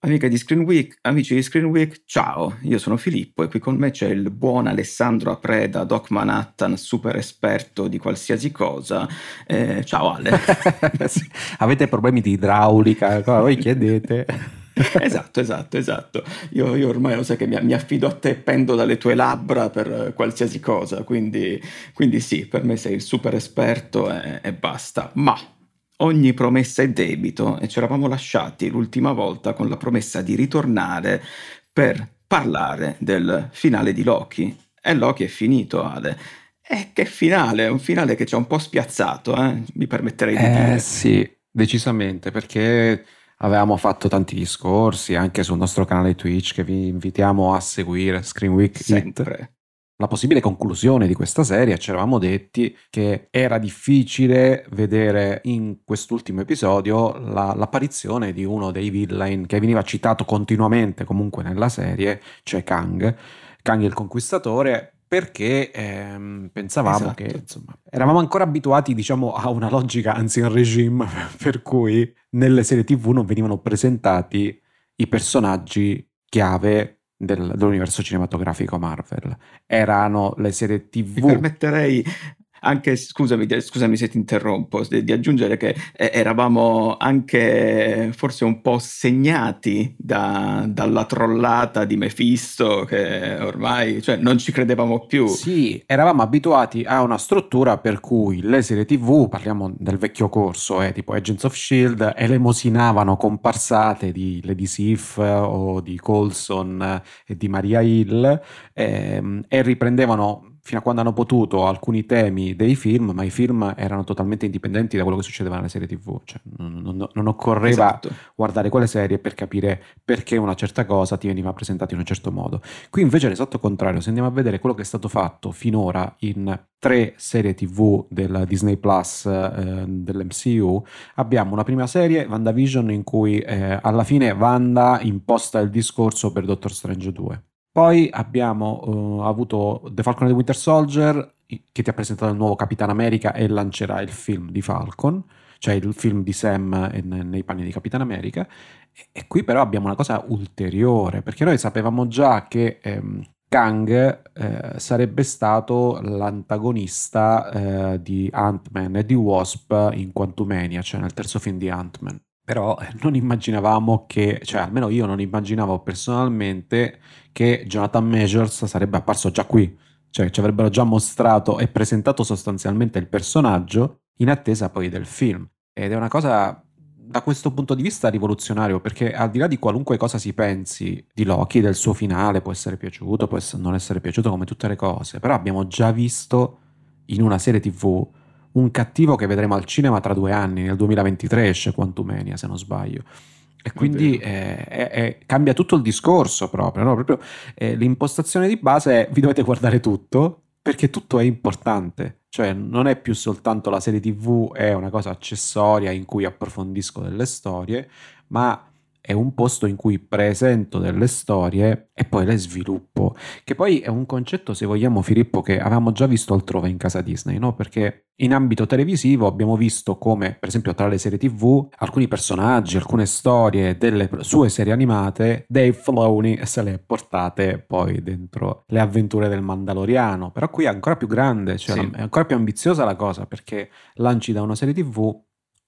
Amiche di Screen Week, amici di Screen Week, ciao, io sono Filippo e qui con me c'è il buon Alessandro Apreda, Doc Manhattan, super esperto di qualsiasi cosa. Eh, ciao Ale. Avete problemi di idraulica, voi chiedete. esatto, esatto, esatto. Io, io, ormai lo sai che mi, mi, affido a te, pendo dalle tue labbra per qualsiasi cosa, quindi, quindi sì, per me sei il super esperto e, e basta. Ma ogni promessa è debito e ci eravamo lasciati l'ultima volta con la promessa di ritornare per parlare del finale di Loki. E Loki è finito, Ale. E che finale, un finale che ci ha un po' spiazzato, eh? mi permetterei di eh, dire. Eh sì, decisamente, perché avevamo fatto tanti discorsi anche sul nostro canale Twitch che vi invitiamo a seguire, Screen Week Sempre. It la possibile conclusione di questa serie, ci eravamo detti che era difficile vedere in quest'ultimo episodio la, l'apparizione di uno dei villain che veniva citato continuamente comunque nella serie, cioè Kang. Kang il Conquistatore, perché ehm, pensavamo esatto. che insomma, eravamo ancora abituati diciamo a una logica ancien regime per cui nelle serie tv non venivano presentati i personaggi chiave del, dell'universo cinematografico Marvel. Erano le serie TV. Mi permetterei anche, scusami, scusami se ti interrompo, di, aggiungere che eh, eravamo anche forse un po' segnati da, dalla trollata di Mephisto che ormai cioè, non ci credevamo più. Sì, eravamo abituati a una struttura per cui le serie tv, parliamo del vecchio corso, eh, tipo Agents of S.H.I.E.L.D., elemosinavano comparsate di Lady Sif o di Colson e di Maria Hill ehm, e riprendevano fino a quando hanno potuto alcuni temi dei film, ma i film erano totalmente indipendenti da quello che succedeva nelle serie TV. Cioè, non, non, non, occorreva esatto. guardare quelle serie per capire perché una certa cosa ti veniva presentata in un certo modo. Qui invece è l'esatto contrario, se andiamo a vedere quello che è stato fatto finora in tre serie TV del Disney Plus eh, dell'MCU, abbiamo una prima serie, WandaVision, in cui eh, alla fine Wanda imposta il discorso per Doctor Strange 2 poi abbiamo uh, avuto The Falcon e the Winter Soldier che ti ha presentato il nuovo Capitan America e lancerà il film di Falcon, cioè il film di Sam nei panni di Capitan America. E, e, qui però abbiamo una cosa ulteriore, perché noi sapevamo già che ehm, Kang eh, sarebbe stato l'antagonista eh, di Ant-Man e di Wasp in Quantumania, cioè nel terzo film di Ant-Man però eh, non immaginavamo che, cioè almeno io non immaginavo personalmente che Jonathan Majors sarebbe apparso già qui, cioè ci avrebbero già mostrato e presentato sostanzialmente il personaggio in attesa poi del film. Ed è una cosa da questo punto di vista rivoluzionario, perché al di là di qualunque cosa si pensi di Loki, del suo finale, può essere piaciuto, può non essere piaciuto come tutte le cose, però abbiamo già visto in una serie tv un cattivo che vedremo al cinema tra due anni, nel 2023 esce Quantumania se non sbaglio. E quindi eh, eh, cambia tutto il discorso proprio, no? proprio eh, l'impostazione di base è vi dovete guardare tutto perché tutto è importante, cioè non è più soltanto la serie tv, è una cosa accessoria in cui approfondisco delle storie, ma è un posto in cui presento delle storie e poi le sviluppo, che poi è un concetto, se vogliamo, Filippo, che avevamo già visto altrove in casa Disney, no? Perché in ambito televisivo abbiamo visto come, per esempio, tra le serie TV, alcuni personaggi, alcune storie delle sue serie animate, Dave Filoni se le ha portate poi dentro le avventure del Mandaloriano. Però qui è ancora più grande, cioè sì. è ancora più ambiziosa la cosa, perché lanci da una serie TV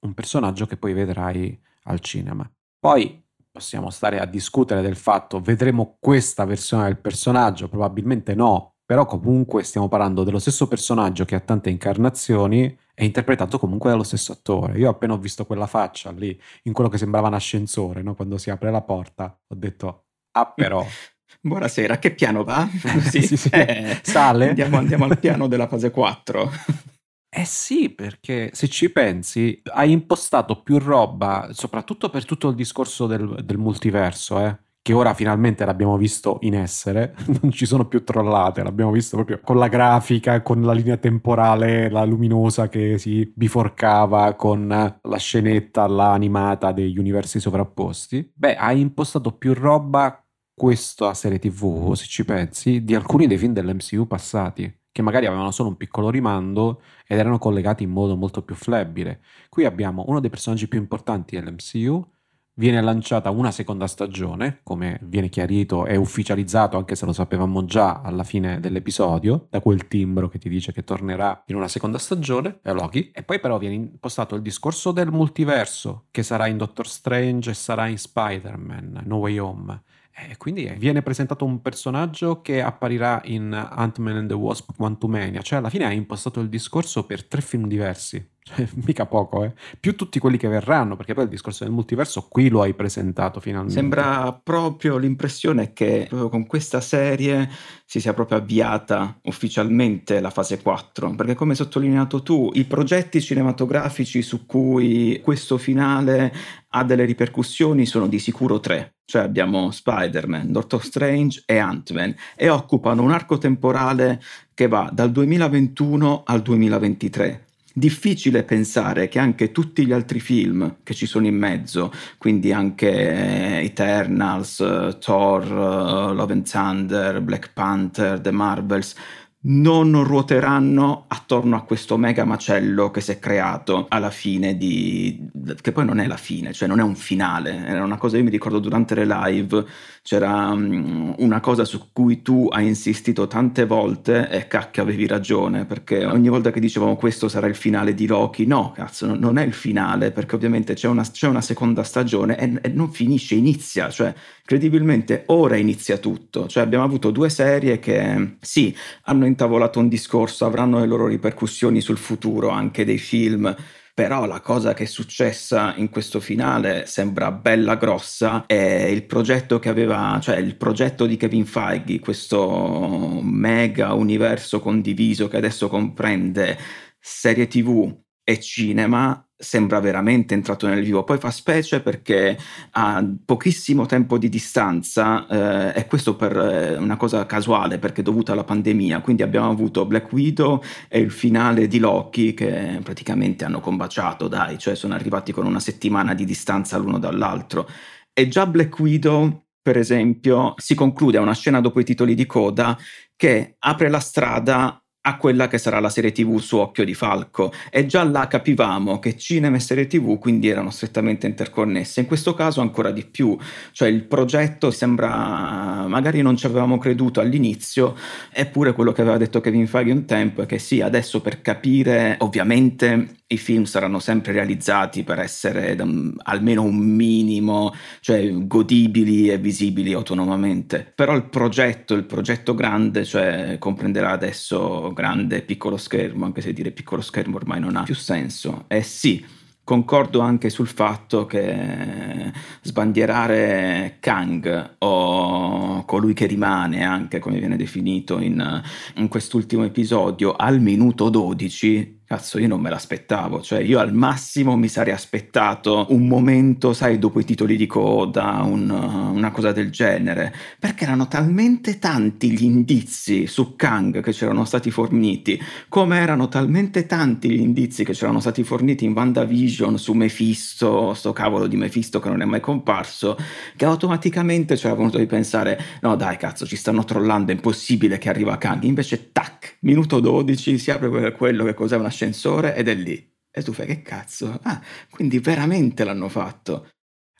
un personaggio che poi vedrai al cinema. Poi possiamo stare a discutere del fatto vedremo questa versione del personaggio, probabilmente no, però comunque stiamo parlando dello stesso personaggio che ha tante incarnazioni è interpretato comunque dallo stesso attore. Io appena ho visto quella faccia lì, in quello che sembrava un ascensore, no? quando si apre la porta, ho detto, ah però... Buonasera, che piano va? Sì, sì, sì. Eh, Sale? Andiamo, andiamo al piano della fase 4. Eh sì, perché se ci pensi, hai impostato più roba, soprattutto per tutto il discorso del, del multiverso, eh, che ora finalmente l'abbiamo visto in essere, non ci sono più trollate, l'abbiamo visto proprio con la grafica, con la linea temporale, la luminosa che si biforcava, con la scenetta, la animata degli universi sovrapposti. Beh, hai impostato più roba questa serie TV, se ci pensi, di alcuni dei film dell'MCU passati che magari avevano solo un piccolo rimando ed erano collegati in modo molto più flebile. Qui abbiamo uno dei personaggi più importanti dell'MCU, viene lanciata una seconda stagione, come viene chiarito e ufficializzato, anche se lo sapevamo già alla fine dell'episodio, da quel timbro che ti dice che tornerà in una seconda stagione, è Loki, e poi però viene impostato il discorso del multiverso, che sarà in Doctor Strange e sarà in Spider-Man, No Way Home, e quindi viene presentato un personaggio che apparirà in Ant-Man and the Wasp Quantumania, cioè alla fine ha impostato il discorso per tre film diversi. Cioè, mica poco, eh. Più tutti quelli che verranno, perché poi il discorso del multiverso qui lo hai presentato finalmente. Sembra proprio l'impressione che proprio con questa serie si sia proprio avviata ufficialmente la fase 4, perché come hai sottolineato tu, i progetti cinematografici su cui questo finale ha delle ripercussioni sono di sicuro tre. Cioè abbiamo Spider-Man, Doctor Strange e Ant-Man e occupano un arco temporale che va dal 2021 al 2023 difficile pensare che anche tutti gli altri film che ci sono in mezzo, quindi anche eh, Eternals, eh, Thor, eh, Love and Thunder, Black Panther, The Marvels, non ruoteranno attorno a questo mega macello che si è creato alla fine di... che poi non è la fine, cioè non è un finale, era una cosa, io mi ricordo durante le live c'era um, una cosa su cui tu hai insistito tante volte e cacchio avevi ragione, perché ogni volta che dicevamo questo sarà il finale di Loki, no, cazzo, non è il finale, perché ovviamente c'è una, c'è una seconda stagione e, e non finisce, inizia, cioè credibilmente ora inizia tutto, cioè abbiamo avuto due serie che sì, hanno intavolato un discorso, avranno le loro ripercussioni sul futuro anche dei film, però la cosa che è successa in questo finale sembra bella grossa è il progetto che aveva, cioè il progetto di Kevin Feige, questo mega universo condiviso che adesso comprende serie tv e cinema sembra veramente entrato nel vivo. Poi fa specie perché ha pochissimo tempo di distanza eh, e questo per eh, una cosa casuale perché dovuta alla pandemia. Quindi abbiamo avuto Black Widow e il finale di Loki che praticamente hanno combaciato, dai, cioè sono arrivati con una settimana di distanza l'uno dall'altro. E già Black Widow per esempio, si conclude a una scena dopo i titoli di coda che apre la strada a quella che sarà la serie TV su Occhio di Falco. E già là capivamo che cinema e serie TV quindi erano strettamente interconnesse, in questo caso ancora di più, cioè il progetto sembra, magari non ci avevamo creduto all'inizio, eppure quello che aveva detto Kevin Feige un tempo è che sì, adesso per capire ovviamente i film saranno sempre realizzati per essere um, almeno un minimo, cioè godibili e visibili autonomamente. Però il progetto, il progetto grande, cioè comprenderà adesso grande e piccolo schermo, anche se dire piccolo schermo ormai non ha più senso. E sì, concordo anche sul fatto che sbandierare Kang o colui che rimane, anche come viene definito in, in quest'ultimo episodio, al minuto 12 Cazzo, io non me l'aspettavo, cioè io al massimo mi sarei aspettato un momento, sai, dopo i titoli di coda, un, una cosa del genere, perché erano talmente tanti gli indizi su Kang che c'erano stati forniti, come erano talmente tanti gli indizi che c'erano stati forniti in WandaVision su Mephisto, sto cavolo di Mephisto che non è mai comparso, che automaticamente c'era venuto di pensare, no dai cazzo, ci stanno trollando, è impossibile che arriva Kang, invece tac, minuto 12 si apre quello che cos'è una l'ascensore ed è lì. E tu fai che cazzo? Ah, quindi veramente l'hanno fatto.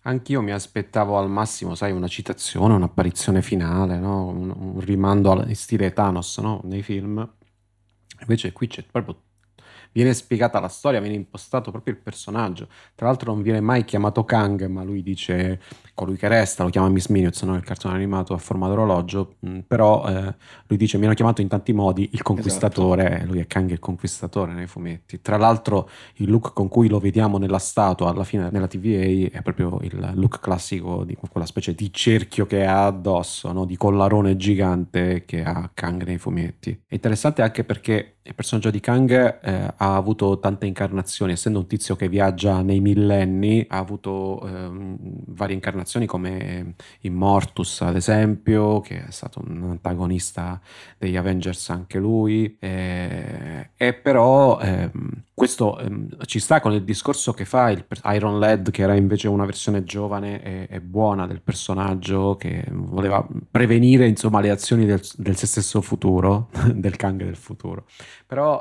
Anch'io mi aspettavo al massimo, sai, una citazione, un'apparizione finale, no? un, un, rimando in stile Thanos no? nei film. Invece qui c'è proprio viene spiegata la storia, viene impostato proprio il personaggio. Tra l'altro non viene mai chiamato Kang, ma lui dice colui che resta, lo chiama Miss Minutes, no? il cartone animato a forma d'orologio, mm, però eh, lui dice mi hanno chiamato in tanti modi il conquistatore, esatto. lui è Kang il conquistatore nei fumetti. Tra l'altro il look con cui lo vediamo nella statua alla fine nella TVA è proprio il look classico di quella specie di cerchio che ha addosso, no? di collarone gigante che ha Kang nei fumetti. È interessante anche perché il personaggio di Kang eh, ha avuto tante incarnazioni, essendo un tizio che viaggia nei millenni, ha avuto ehm, varie incarnazioni come Immortus, ad esempio, che è stato un antagonista degli Avengers anche lui, e, e però ehm, questo ehm, ci sta con il discorso che fa il Iron Lad, che era invece una versione giovane e, e buona del personaggio, che voleva prevenire insomma le azioni del, del se stesso futuro, del Kang del futuro. Però,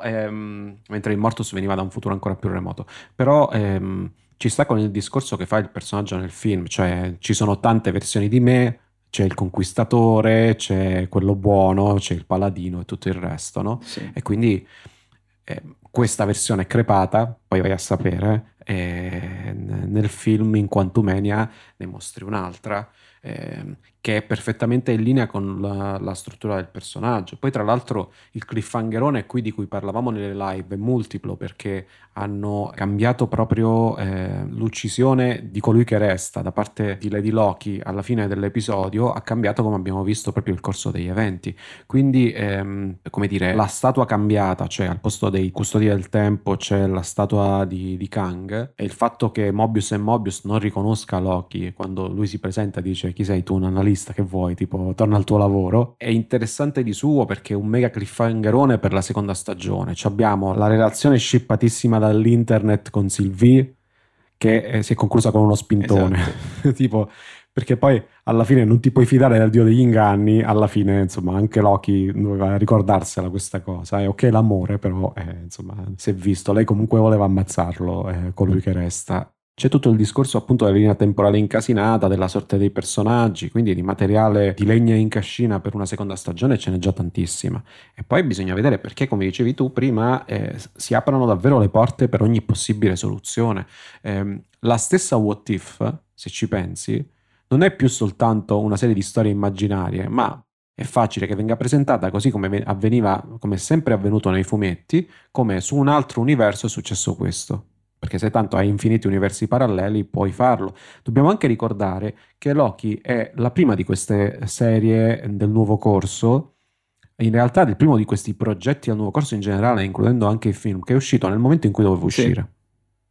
ehm, mentre Immortus veniva da un futuro ancora più remoto. Però ehm, ci sta con il discorso che fa il personaggio nel film, cioè ci sono tante versioni di me, c'è il conquistatore, c'è quello buono, c'è il paladino e tutto il resto, no? Sì. E quindi eh, questa versione crepata, poi vai a sapere, eh, nel film in Quantumania ne mostri un'altra eh, che è perfettamente in linea con la, la, struttura del personaggio. Poi, tra l'altro, il cliffhangerone qui di cui parlavamo nelle live è multiplo perché hanno cambiato proprio eh, l'uccisione di colui che resta da parte di Lady Loki alla fine dell'episodio, ha cambiato come abbiamo visto proprio il corso degli eventi. Quindi, ehm, come dire, la statua cambiata, cioè al posto dei custodi del tempo c'è la statua di, di Kang e il fatto che Mobius e Mobius non riconosca Loki quando lui si presenta dice chi sei tu, un analista che vuoi, tipo torna al tuo lavoro, è interessante di suo perché è un mega cliffhangerone per la seconda stagione. Ci abbiamo la relazione scippatissima dall'internet con Sylvie che eh, si è conclusa con uno spintone. Esatto. tipo, perché poi alla fine non ti puoi fidare del dio degli inganni, alla fine insomma anche Loki doveva ricordarsela questa cosa, è ok l'amore però eh, insomma si è visto, lei comunque voleva ammazzarlo, eh, colui che resta. C'è tutto il discorso appunto della linea temporale incasinata, della sorte dei personaggi, quindi di materiale di legna in cascina per una seconda stagione ce n'è già tantissima. E poi bisogna vedere perché, come dicevi tu prima, eh, si aprono davvero le porte per ogni possibile soluzione. Eh, la stessa What If, se ci pensi, non è più soltanto una serie di storie immaginarie, ma è facile che venga presentata così come avveniva, come sempre avvenuto nei fumetti, come su un altro universo è successo questo perché se tanto hai infiniti universi paralleli puoi farlo. Dobbiamo anche ricordare che Loki è la prima di queste serie del nuovo corso, in realtà il primo di questi progetti al nuovo corso in generale, includendo anche il film, che è uscito nel momento in cui doveva uscire.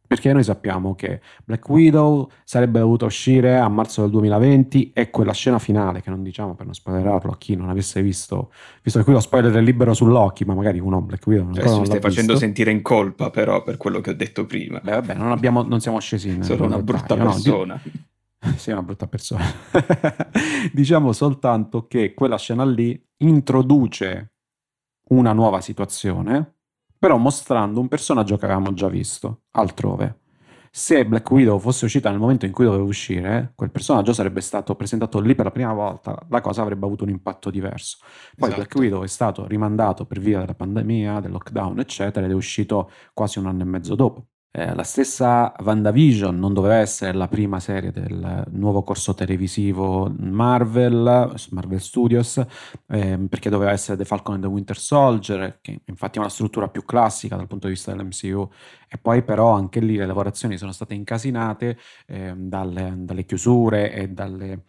Perché noi sappiamo che Black Widow sarebbe dovuta uscire a marzo del 2020 e quella scena finale, che non diciamo per non spoilerarlo a chi non avesse visto, visto che qui lo spoiler è libero su Loki, ma magari uno Black Widow cioè, non mi stai facendo visto. sentire in colpa però per quello che ho detto prima. Beh vabbè, non, abbiamo, non siamo scesi in Sono una brutta dettaglio, persona. No, sei una brutta persona. diciamo soltanto che quella scena lì introduce una nuova situazione però mostrando un personaggio che avevamo già visto altrove. Se Black Widow fosse uscita nel momento in cui doveva uscire, quel personaggio sarebbe stato presentato lì per la prima volta, la cosa avrebbe avuto un impatto diverso. Poi esatto. Black Widow è stato rimandato per via della pandemia, del lockdown, eccetera, ed è uscito quasi un anno e mezzo dopo. Eh, la stessa WandaVision non doveva essere la prima serie del nuovo corso televisivo Marvel, Marvel Studios, eh, perché doveva essere The Falcon and the Winter Soldier, che infatti è una struttura più classica dal punto di vista dell'MCU, e poi però anche lì le lavorazioni sono state incasinate eh, dalle, dalle chiusure e dalle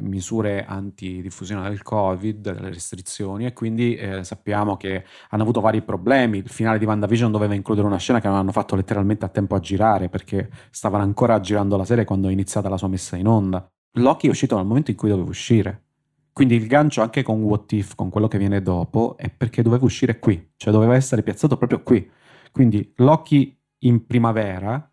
misure antidiffusione del Covid, delle restrizioni e quindi eh, sappiamo che hanno avuto vari problemi. Il finale di WandaVision doveva includere una scena che non hanno fatto letteralmente a tempo a girare perché stavano ancora girando la serie quando è iniziata la sua messa in onda. Loki è uscito nel momento in cui doveva uscire. Quindi il gancio anche con What If, con quello che viene dopo, è perché doveva uscire qui, cioè doveva essere piazzato proprio qui. Quindi Loki in primavera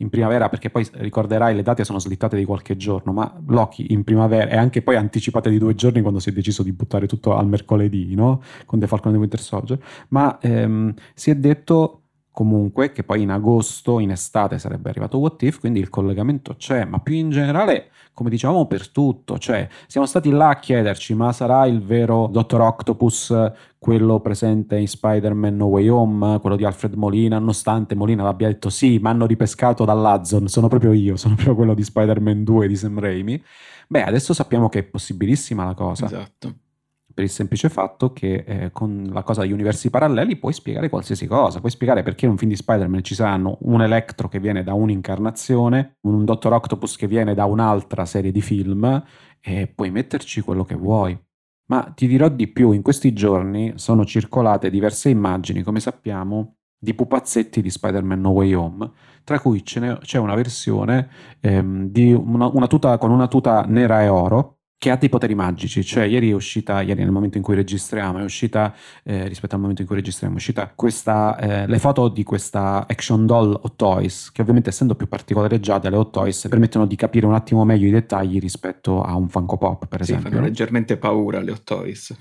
in primavera, perché poi ricorderai le date sono slittate di qualche giorno, ma Loki in primavera e anche poi anticipate di due giorni quando si è deciso di buttare tutto al mercoledì, no? Con The Falcon e the Winter Soldier, ma ehm, si è detto comunque che poi in agosto, in estate sarebbe arrivato What If, quindi il collegamento c'è, ma più in generale, come dicevamo, per tutto, cioè siamo stati là a chiederci, ma sarà il vero Dottor Octopus quello presente in Spider-Man No Way Home, quello di Alfred Molina, nonostante Molina l'abbia detto sì, ma hanno ripescato dall'Azon, sono proprio io, sono proprio quello di Spider-Man 2 di Sam Raimi. Beh, adesso sappiamo che è possibilissima la cosa. Esatto per il semplice fatto che eh, con la cosa degli universi paralleli puoi spiegare qualsiasi cosa, puoi spiegare perché in un film di Spider-Man ci saranno un Electro che viene da un'incarnazione, un Dottor Octopus che viene da un'altra serie di film e puoi metterci quello che vuoi. Ma ti dirò di più, in questi giorni sono circolate diverse immagini, come sappiamo, di pupazzetti di Spider-Man No Way Home, tra cui c'è una versione ehm, una, una tuta, con una tuta nera e oro che ha dei poteri magici, cioè ieri è uscita, ieri nel momento in cui registriamo, è uscita, eh, rispetto al momento in cui registriamo, è uscita questa, eh, le foto di questa action doll Hot Toys, che ovviamente essendo più particolareggiate le Hot Toys permettono di capire un attimo meglio i dettagli rispetto a un Funko Pop, per sì, esempio. fanno leggermente paura le Hot Toys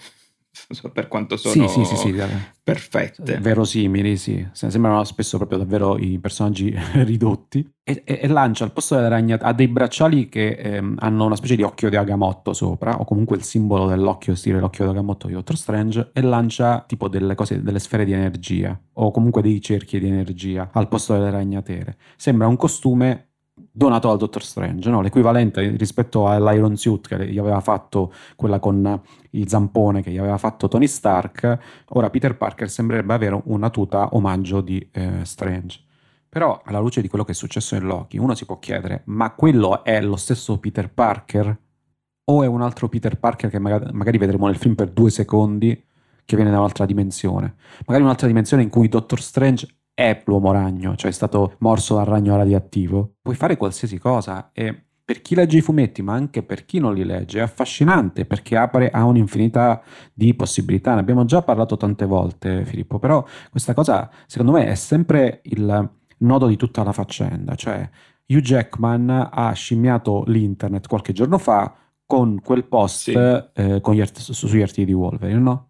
per quanto sono sì, sì, sì, perfette. Verosimili, sì. Sembrano spesso proprio davvero i personaggi ridotti. E, e, e, lancia al posto delle ragnatele, ha dei bracciali che ehm, hanno una specie di occhio di agamotto sopra, o comunque il simbolo dell'occhio, stile l'occhio di agamotto di Doctor Strange, e lancia tipo delle cose, delle sfere di energia, o comunque dei cerchi di energia al posto delle ragnatele. Sembra un costume donato dal Dottor Strange, no? l'equivalente rispetto all'Iron Suit che gli aveva fatto quella con il zampone che gli aveva fatto Tony Stark, ora Peter Parker sembrerebbe avere una tuta omaggio di eh, Strange. Però alla luce di quello che è successo in Loki, uno si può chiedere, ma quello è lo stesso Peter Parker? O è un altro Peter Parker che magari, magari vedremo nel film per due secondi che viene da un'altra dimensione? Magari un'altra dimensione in cui Doctor Strange è l'uomo ragno, cioè è stato morso dal ragno radioattivo, puoi fare qualsiasi cosa e per chi legge i fumetti, ma anche per chi non li legge, è affascinante perché apre a un'infinità di possibilità. Ne abbiamo già parlato tante volte, Filippo, però questa cosa secondo me è sempre il nodo di tutta la faccenda, cioè Hugh Jackman ha scimmiato l'internet qualche giorno fa con quel post sì. eh, con gli art- sugli artigli di Wolverine, no?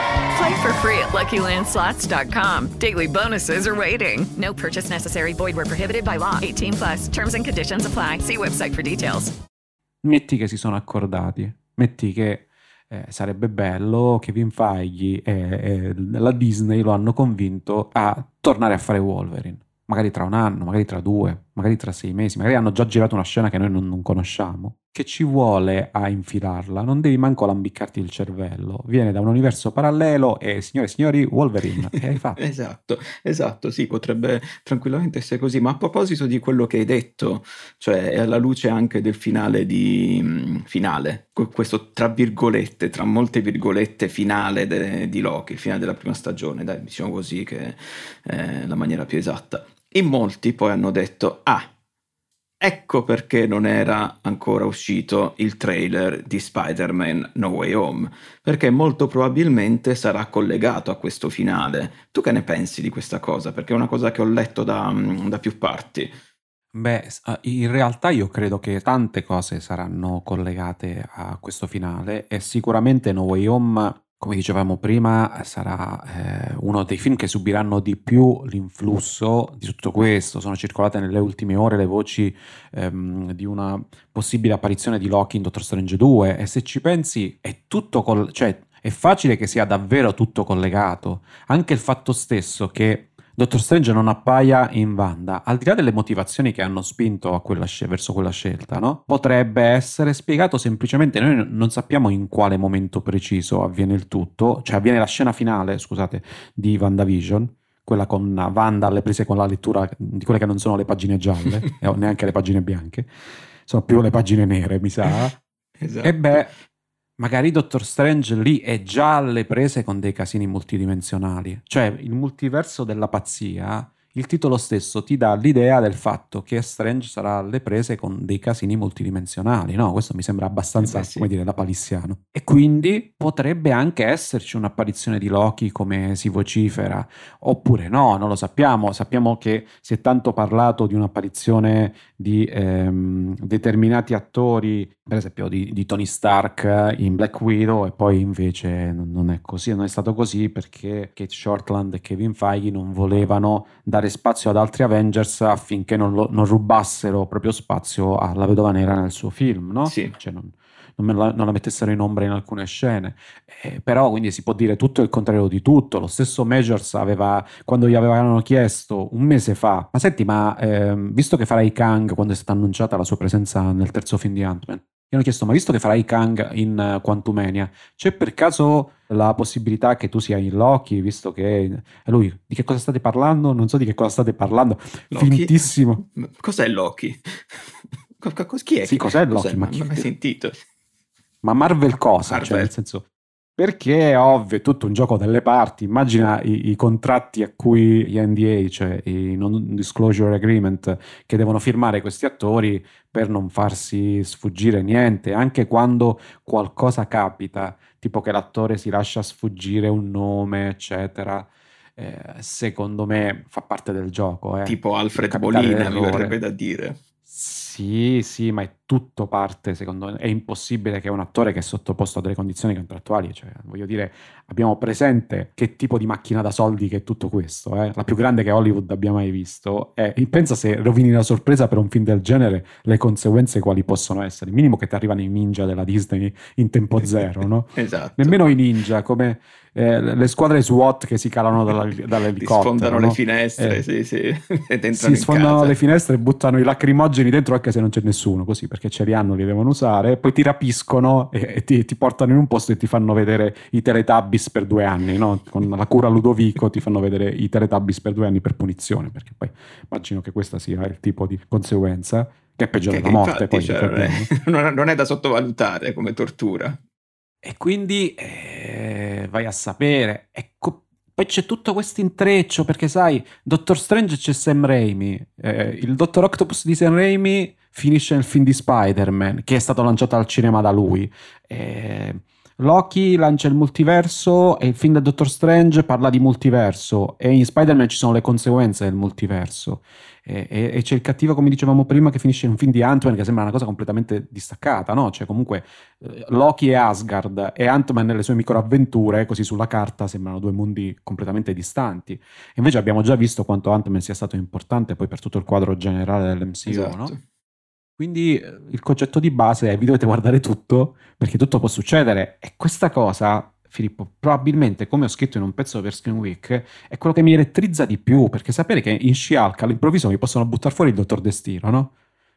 Play for free at LuckyLandSlots.com. Daily bonuses are waiting. No purchase necessary. Void were prohibited by law. 18 plus. Terms and conditions apply. See website for details. Metti che si sono accordati. Metti che eh, sarebbe bello che Vin Feige e, e la Disney lo hanno convinto a tornare a fare Wolverine magari tra un anno, magari tra due, magari tra sei mesi, magari hanno già girato una scena che noi non, non conosciamo, che ci vuole a infilarla, non devi manco lambiccarti il cervello, viene da un universo parallelo e signore e signori Wolverine, che hai fatto? esatto, esatto, sì, potrebbe tranquillamente essere così, ma a proposito di quello che hai detto, cioè alla luce anche del finale di finale, questo tra virgolette, tra molte virgolette finale de, di Loki, il finale della prima stagione, dai, diciamo così che è la maniera più esatta. In molti poi hanno detto, ah, ecco perché non era ancora uscito il trailer di Spider-Man No Way Home, perché molto probabilmente sarà collegato a questo finale. Tu che ne pensi di questa cosa? Perché è una cosa che ho letto da, da più parti. Beh, in realtà io credo che tante cose saranno collegate a questo finale e sicuramente No Way Home come dicevamo prima, sarà eh, uno dei film che subiranno di più l'influsso di tutto questo. Sono circolate nelle ultime ore le voci ehm, di una possibile apparizione di Loki in Doctor Strange 2 e se ci pensi è tutto, col- cioè è facile che sia davvero tutto collegato. Anche il fatto stesso che Dottor Strange non appaia in Wanda, al di là delle motivazioni che hanno spinto quella sc- verso quella scelta, no? potrebbe essere spiegato semplicemente, noi non sappiamo in quale momento preciso avviene il tutto, cioè avviene la scena finale, scusate, di WandaVision, quella con Wanda alle prese con la lettura di quelle che non sono le pagine gialle, neanche le pagine bianche, sono più le pagine nere, mi sa. Esatto. E beh, magari Doctor Strange lì è già alle prese con dei casini multidimensionali. Cioè, il multiverso della pazzia, il titolo stesso ti dà l'idea del fatto che Strange sarà alle prese con dei casini multidimensionali, no? Questo mi sembra abbastanza, eh beh, sì. come dire, lapalissiano. E quindi potrebbe anche esserci un'apparizione di Loki come si vocifera, oppure no, non lo sappiamo. Sappiamo che si è tanto parlato di un'apparizione di ehm, determinati attori per esempio di, di, Tony Stark in Black Widow e poi invece non è così, non è stato così perché Kate Shortland e Kevin Feige non volevano dare spazio ad altri Avengers affinché non, lo, non rubassero proprio spazio alla Vedova Nera nel suo film, no? Sì. Cioè non, non, la, non, la, mettessero in ombra in alcune scene. Eh, però quindi si può dire tutto il contrario di tutto. Lo stesso Majors aveva, quando gli avevano chiesto un mese fa, ma senti, ma eh, visto che farai Kang quando è stata annunciata la sua presenza nel terzo film di Ant-Man, gli hanno chiesto, ma visto che farai Kang in uh, Quantumania, c'è per caso la possibilità che tu sia in Loki, visto che... E lui, di che cosa state parlando? Non so di che cosa state parlando. Loki? Fintissimo. Cos'è Loki? Chi è? Sì, cos'è Loki? Cos'è? Ma chi... mai sentito? Ma Marvel cosa? Marvel. Cioè, nel senso... Perché è ovvio, è tutto un gioco delle parti. Immagina i, i, contratti a cui gli NDA, cioè i non disclosure agreement, che devono firmare questi attori per non farsi sfuggire niente, anche quando qualcosa capita, tipo che l'attore si lascia sfuggire un nome, eccetera. Eh, secondo me fa parte del gioco. Eh. Tipo Alfred Bolina, mi verrebbe da dire. Sì, sì, ma è tutto parte, secondo me. È impossibile che un attore che è sottoposto a delle condizioni contrattuali, cioè, voglio dire, abbiamo presente che tipo di macchina da soldi che è tutto questo, eh? la più grande che Hollywood abbia mai visto. E pensa se rovini la sorpresa per un film del genere, le conseguenze quali possono essere. Il minimo che ti arrivano i ninja della Disney in tempo zero, no? esatto. Nemmeno i ninja, come eh, le squadre SWAT che si calano dalla, dall'elicottero. Si sfondano no? le finestre, eh, sì, sì. Si sfondano casa. le finestre e buttano i lacrimogeni dentro anche se non c'è nessuno, così perché ce li hanno, li devono usare, poi ti rapiscono e, e ti, ti, portano in un posto e ti fanno vedere i Teletubbies per due anni, no? Con la cura Ludovico ti fanno vedere i Teletubbies per due anni per punizione, perché poi immagino che questa sia il tipo di conseguenza che è peggio della morte. Infatti, poi, cioè, non, è, non è da sottovalutare come tortura. E quindi eh, vai a sapere. Ecco, poi c'è tutto questo intreccio perché sai, Doctor Strange c'è Sam Raimi, eh, il Dottor Octopus di Sam Raimi finisce nel film di Spider-Man che è stato lanciato al cinema da lui. Eh, Loki lancia il multiverso e il film del Doctor Strange parla di multiverso e in Spider-Man ci sono le conseguenze del multiverso e, e, e, c'è il cattivo come dicevamo prima che finisce in un film di Ant-Man che sembra una cosa completamente distaccata no? cioè comunque eh, Loki e Asgard e Ant-Man nelle sue microavventure così sulla carta sembrano due mondi completamente distanti invece abbiamo già visto quanto Ant-Man sia stato importante poi per tutto il quadro generale dell'MCU esatto. no? Quindi eh, il concetto di base è vi dovete guardare tutto perché tutto può succedere e questa cosa, Filippo, probabilmente come ho scritto in un pezzo per Screen Week, è quello che mi elettrizza di più perché sapere che in She-Hulk all'improvviso mi possono buttare fuori il dottor Destino, no?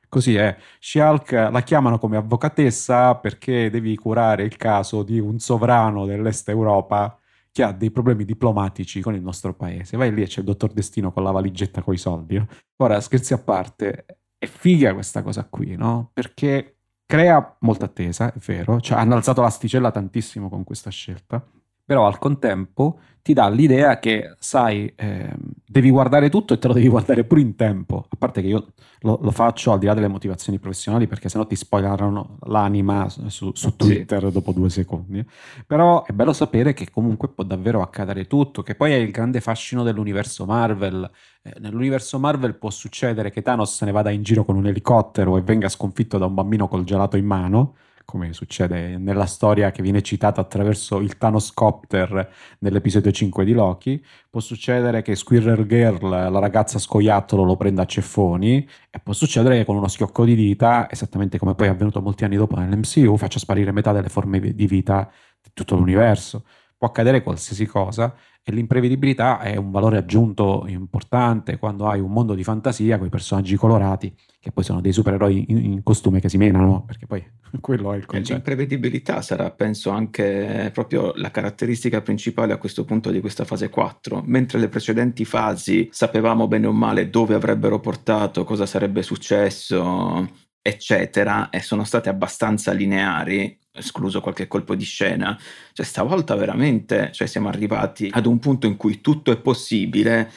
Così è, She-Hulk la chiamano come avvocatessa perché devi curare il caso di un sovrano dell'est Europa che ha dei problemi diplomatici con il nostro paese. Vai lì e c'è il dottor Destino con la valigetta con i soldi. Ora, scherzi a parte, è figa questa cosa qui, no? Perché crea molta attesa, è vero, cioè hanno alzato l'asticella tantissimo con questa scelta, però al contempo ti dà l'idea che, sai, eh, devi guardare tutto e te lo devi guardare pure in tempo. A parte che io lo, lo faccio al di là delle motivazioni professionali, perché sennò ti spoilerano l'anima su, su Twitter sì. dopo due secondi. Però è bello sapere che comunque può davvero accadere tutto, che poi è il grande fascino dell'universo Marvel. Eh, nell'universo Marvel può succedere che Thanos se ne vada in giro con un elicottero e venga sconfitto da un bambino col gelato in mano come succede nella storia che viene citata attraverso il Thanoscopter nell'episodio 5 di Loki, può succedere che Squirrel Girl, la ragazza scoiattolo, lo prenda a ceffoni e può succedere che con uno schiocco di dita, esattamente come poi è avvenuto molti anni dopo nell'MCU, faccia sparire metà delle forme di vita di tutto l'universo. Può accadere qualsiasi cosa e l'imprevedibilità è un valore aggiunto importante quando hai un mondo di fantasia con i personaggi colorati che poi sono dei supereroi in, in costume che si menano, perché poi quello è il concetto. L'imprevedibilità sarà, penso, anche proprio la caratteristica principale a questo punto di questa fase 4, mentre le precedenti fasi sapevamo bene o male dove avrebbero portato, cosa sarebbe successo, eccetera, e sono state abbastanza lineari, escluso qualche colpo di scena, cioè stavolta veramente cioè siamo arrivati ad un punto in cui tutto è possibile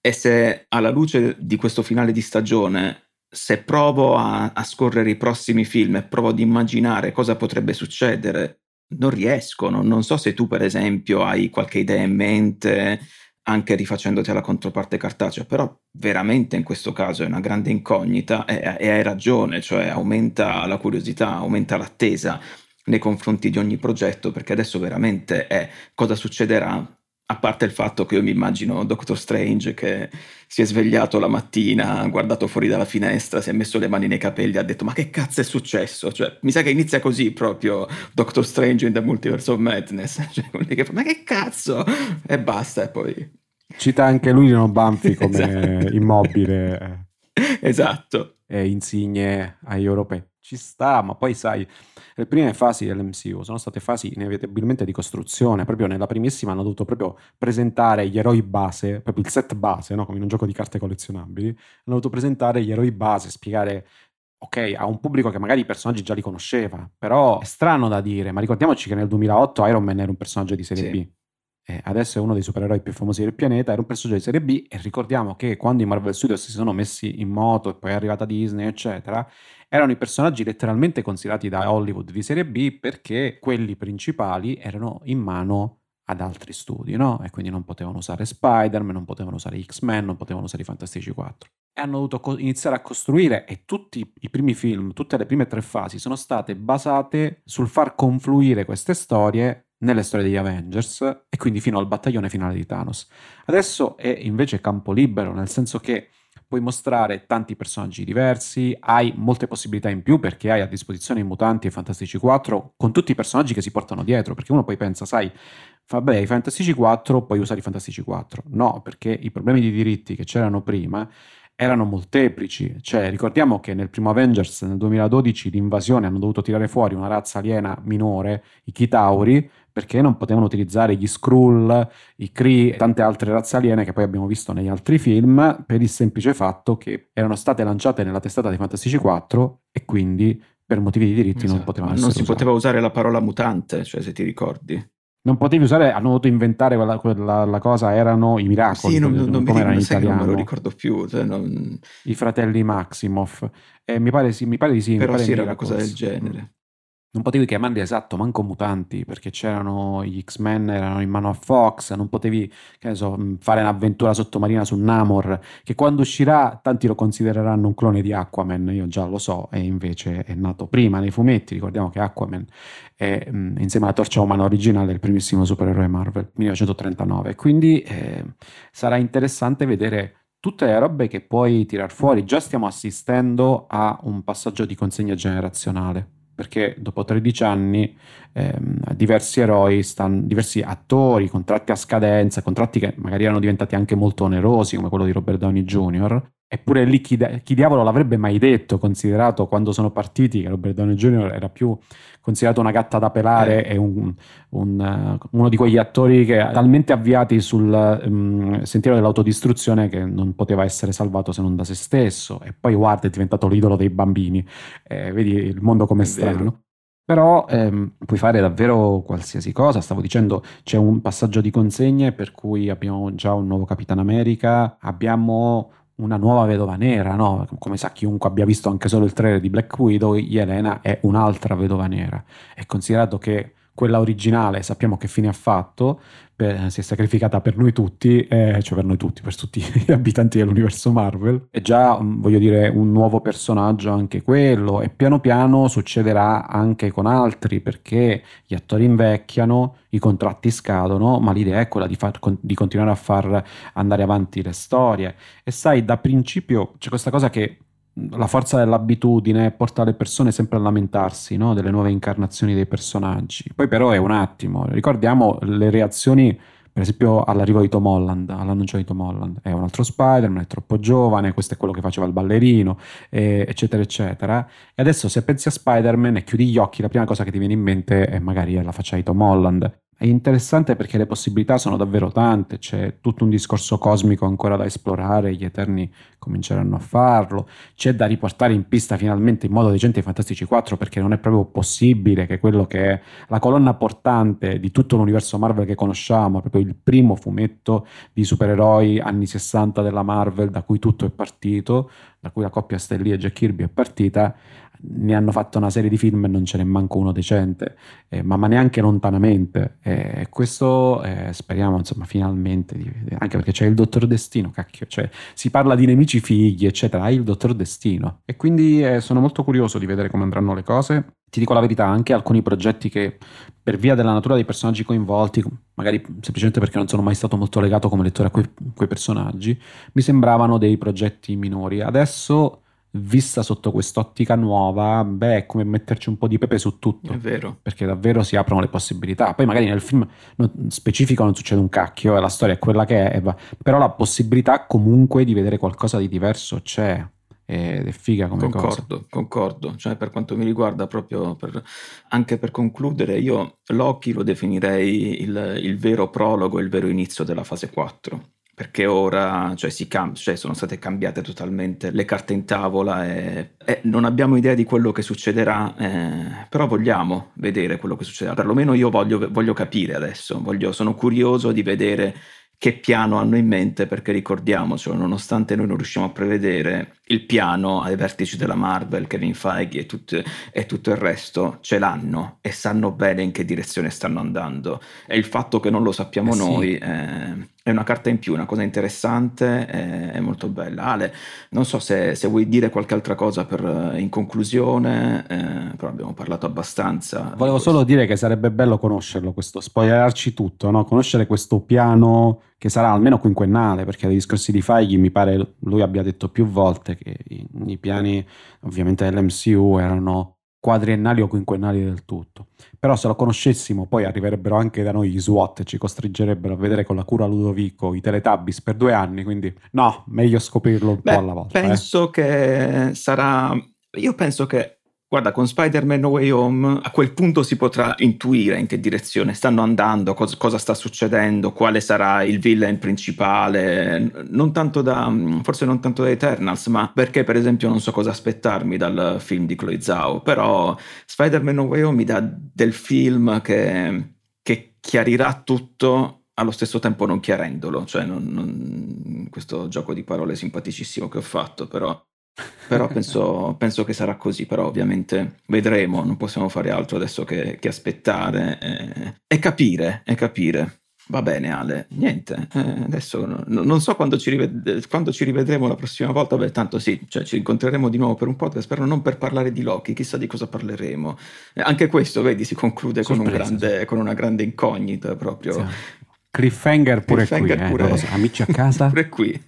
e se alla luce di questo finale di stagione se provo a, a scorrere i prossimi film e provo ad immaginare cosa potrebbe succedere, non riesco, non, non so se tu per esempio hai qualche idea in mente, anche rifacendoti alla controparte cartacea, però veramente in questo caso è una grande incognita e, e hai ragione, cioè aumenta la curiosità, aumenta l'attesa nei confronti di ogni progetto, perché adesso veramente è cosa succederà a parte il fatto che io mi immagino Doctor Strange che si è svegliato la mattina, ha guardato fuori dalla finestra, si è messo le mani nei capelli e ha detto ma che cazzo è successo? Cioè, mi sa che inizia così proprio Doctor Strange in the Multiverse of Madness. Cioè, che fa, ma che cazzo? E basta, e poi... Cita anche lui Lino Banfi come Esatto. immobile Esatto. e insigne agli europei. Ci sta, ma poi sai, le prime fasi dell'MCU sono state fasi inevitabilmente di costruzione. Proprio nella primissima hanno dovuto proprio presentare gli eroi base, proprio il set base, no? come in un gioco di carte collezionabili. Hanno dovuto presentare gli eroi base, spiegare, ok, a un pubblico che magari i personaggi già li conosceva. Però è strano da dire, ma ricordiamoci che nel 2008 Iron Man era un personaggio di serie Sì. B. E adesso è uno dei supereroi più famosi del pianeta, era un personaggio di serie B e ricordiamo che quando i Marvel Studios si sono messi in moto e poi è arrivata Disney, eccetera, erano i personaggi letteralmente considerati da Hollywood di serie B perché quelli principali erano in mano ad altri studi, no? E quindi non potevano usare Spider-Man, non potevano usare X-Men, non potevano usare i Fantastici 4. E hanno dovuto co- iniziare a costruire e tutti i primi film, tutte le prime tre fasi sono state basate sul far confluire queste storie nelle storie degli Avengers e quindi fino al battaglione finale di Thanos. Adesso è invece campo libero, nel senso che puoi mostrare tanti personaggi diversi, hai molte possibilità in più perché hai a disposizione i mutanti e Fantastici 4 con tutti i personaggi che si portano dietro, perché uno poi pensa, sai, vabbè, i Fantastici 4 puoi usare i Fantastici 4. No, perché i problemi di diritti che c'erano prima erano molteplici, cioè ricordiamo che nel primo Avengers nel 2012 l'invasione hanno dovuto tirare fuori una razza aliena minore, i Chitauri, perché non potevano utilizzare gli Skrull, i Kree e tante altre razze aliene che poi abbiamo visto negli altri film, per il semplice fatto che erano state lanciate nella testata dei Fantastici 4 e quindi per motivi di diritti non Esatto. potevano Ma essere non si usate. poteva usare la parola mutante, cioè se ti ricordi. Non potevi usare, hanno dovuto inventare quella, quella la cosa, erano i miracoli, sì, non, non, non mi ricordo, sai che non me lo ricordo più. cioè non- i fratelli Maximoff. Eh, mi, pare, sì, mi pare di sì. Però sì, era una cosa del genere. Non potevi chiamarli esatto, manco mutanti, perché c'erano gli X-Men, erano in mano a Fox, non potevi, so, fare un'avventura sottomarina su Namor, che quando uscirà tanti lo considereranno un clone di Aquaman, io già lo so, e invece è nato prima nei fumetti, ricordiamo che Aquaman è, mh, insieme alla torcia umana originale, il primissimo supereroe Marvel, 1939, quindi eh, sarà interessante vedere tutte le robe che puoi tirar fuori. Già stiamo assistendo a un passaggio di consegna generazionale, perché dopo 13 anni ehm, diversi eroi, stan- diversi attori, contratti a scadenza, contratti che magari erano diventati anche molto onerosi, come quello di Robert Downey Jr., Eppure lì chi, chi diavolo l'avrebbe mai detto, considerato quando sono partiti che Robert Downey Jr. era più considerato una gatta da pelare e un- un, eh, uno di quegli attori che talmente avviati sul ehm, sentiero dell'autodistruzione che non poteva essere salvato se non da se stesso. E poi guarda, è diventato l'idolo dei bambini. Eh, vedi il mondo come È vero. Però ehm, puoi fare davvero qualsiasi cosa. Stavo dicendo, c'è un passaggio di consegne per cui abbiamo già un nuovo Capitan America, abbiamo una nuova vedova nera, no? Come sa chiunque abbia visto anche solo il trailer di Black Widow, Yelena è un'altra vedova nera. È considerato che quella originale sappiamo che fine ha fatto, per- si è sacrificata per noi tutti, eh, cioè per noi tutti, per tutti gli abitanti dell'universo Marvel. È già, mm, voglio dire, un nuovo personaggio anche quello e piano piano succederà anche con altri perché gli attori invecchiano, i contratti scadono, ma l'idea è quella di, far- di continuare a far andare avanti le storie. E sai, da principio c'è questa cosa che la forza dell'abitudine porta le persone sempre a lamentarsi no? delle nuove incarnazioni dei personaggi. Poi però è un attimo, ricordiamo le reazioni per esempio all'arrivo di Tom Holland, all'annuncio di Tom Holland, è un altro Spider-Man, è troppo giovane, questo è quello che faceva il ballerino, eh, eccetera, eccetera. E adesso se pensi a Spider-Man e chiudi gli occhi, la prima cosa che ti viene in mente è magari la faccia di Tom Holland. È interessante perché le possibilità sono davvero tante, c'è tutto un discorso cosmico ancora da esplorare, gli Eterni cominceranno a farlo, c'è da riportare in pista finalmente in modo decente i Fantastici 4 perché non è proprio possibile che quello che è la colonna portante di tutto l'universo Marvel che conosciamo, proprio il primo fumetto di supereroi anni 60 della Marvel da cui tutto è partito, da cui la coppia Lee e Jack Kirby è partita, ne hanno fatto una serie di film e non ce n'è manco uno decente, eh, ma, ma, neanche lontanamente. Eh, questo eh, speriamo, insomma, finalmente, di, anche perché c'è il Dottor Destino, cacchio, cioè si parla di nemici figli, eccetera, hai il Dottor Destino. E quindi eh, sono molto curioso di vedere come andranno le cose. Ti dico la verità, anche alcuni progetti che per via della natura dei personaggi coinvolti, magari semplicemente perché non sono mai stato molto legato come lettore a quei, quei personaggi, mi sembravano dei progetti minori. Adesso vista sotto quest'ottica nuova, beh, è come metterci un po' di pepe su tutto. È vero. Perché davvero si aprono le possibilità. Poi magari nel film specifico non succede un cacchio, la storia è quella che è, però la possibilità comunque di vedere qualcosa di diverso c'è. Ed è figa come concordo, cosa. Concordo, cioè per quanto mi riguarda, proprio per, anche per concludere, io Loki lo definirei il, il vero prologo, il vero inizio della fase 4 perché ora cioè, cam- cioè, sono state cambiate totalmente le carte in tavola e, e non abbiamo idea di quello che succederà, eh, però vogliamo vedere quello che succederà, perlomeno io voglio, voglio capire adesso, voglio, sono curioso di vedere che piano hanno in mente perché ricordiamocelo, nonostante noi non riusciamo a prevedere il piano ai vertici della Marvel, Kevin Feige e, tut- e, tutto il resto ce l'hanno e sanno bene in che direzione stanno andando e il fatto che non lo sappiamo eh noi sì. eh, è una carta in più, una cosa interessante e è molto bella. Ale, non so se, se vuoi dire qualche altra cosa per, in conclusione, eh, però abbiamo parlato abbastanza. Volevo solo dire che sarebbe bello conoscerlo, questo, spoilerarci tutto, no? conoscere questo piano che sarà almeno quinquennale, perché dei discorsi di Feige mi pare lui abbia detto più volte che i, i piani ovviamente dell'MCU erano quadriennali o quinquennali del tutto. Però se lo conoscessimo poi arriverebbero anche da noi gli SWAT e ci costringerebbero a vedere con la cura Ludovico i Teletubbies per due anni, quindi no, meglio scoprirlo un Beh, po' alla volta. Eh. Penso eh. che sarà... Io penso che Guarda, con Spider-Man No Way Home a quel punto si potrà intuire in che direzione stanno andando, cosa, cosa sta succedendo, quale sarà il villain principale, non tanto da, forse non tanto da Eternals, ma perché per esempio non so cosa aspettarmi dal film di Chloe Zhao, però Spider-Man No Way Home mi dà del film che, che chiarirà tutto allo stesso tempo non chiarendolo, cioè non, non, questo gioco di parole simpaticissimo che ho fatto, però però penso, penso, che sarà così, però ovviamente vedremo, non possiamo fare altro adesso che, che aspettare e, e, capire, e capire. Va bene Ale, niente, eh, adesso no, non so quando ci, rived- quando ci, rivedremo la prossima volta, beh tanto sì, cioè ci incontreremo di nuovo per un podcast, però non per parlare di Loki, chissà di cosa parleremo. Eh, anche questo, vedi, si conclude con, un grande, con, una grande incognita proprio. Sì. Cliffhanger pure Cliffhanger qui, eh, pure... Eh, amici a casa. pure qui.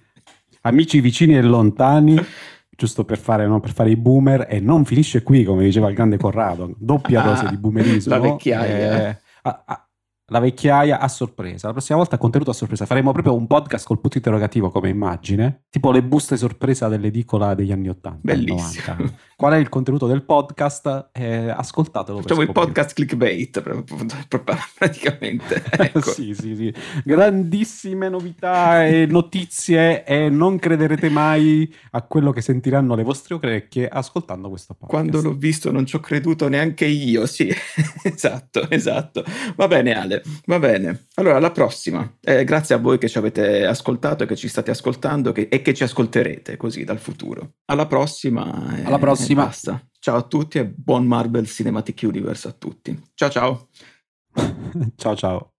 Amici vicini e lontani giusto per fare, no, per fare, i boomer e non finisce qui come diceva il grande Corrado doppia ah, dose di boomerismo la vecchiaia. eh, a, a, la vecchiaia a sorpresa. La prossima volta contenuto a sorpresa. Faremo proprio un podcast col punto interrogativo come immagine, tipo le buste sorpresa dell'edicola degli anni 80. Bellissimo. 90. Qual è il contenuto del podcast? Eh, ascoltatelo. Facciamo il podcast clickbait praticamente. Ecco. sì, sì, sì. Grandissime novità e notizie e non crederete mai a quello che sentiranno le vostre orecchie ascoltando questo podcast. Quando l'ho visto non ci ho creduto neanche io, sì. esatto, esatto. Va bene Ale va bene. Allora, alla prossima. Eh, grazie a voi che ci avete ascoltato e che ci state ascoltando che, e che ci ascolterete così dal futuro. Alla prossima. Eh, alla prossima. basta. Ciao a tutti e buon Marvel Cinematic Universe a tutti. Ciao ciao. ciao ciao.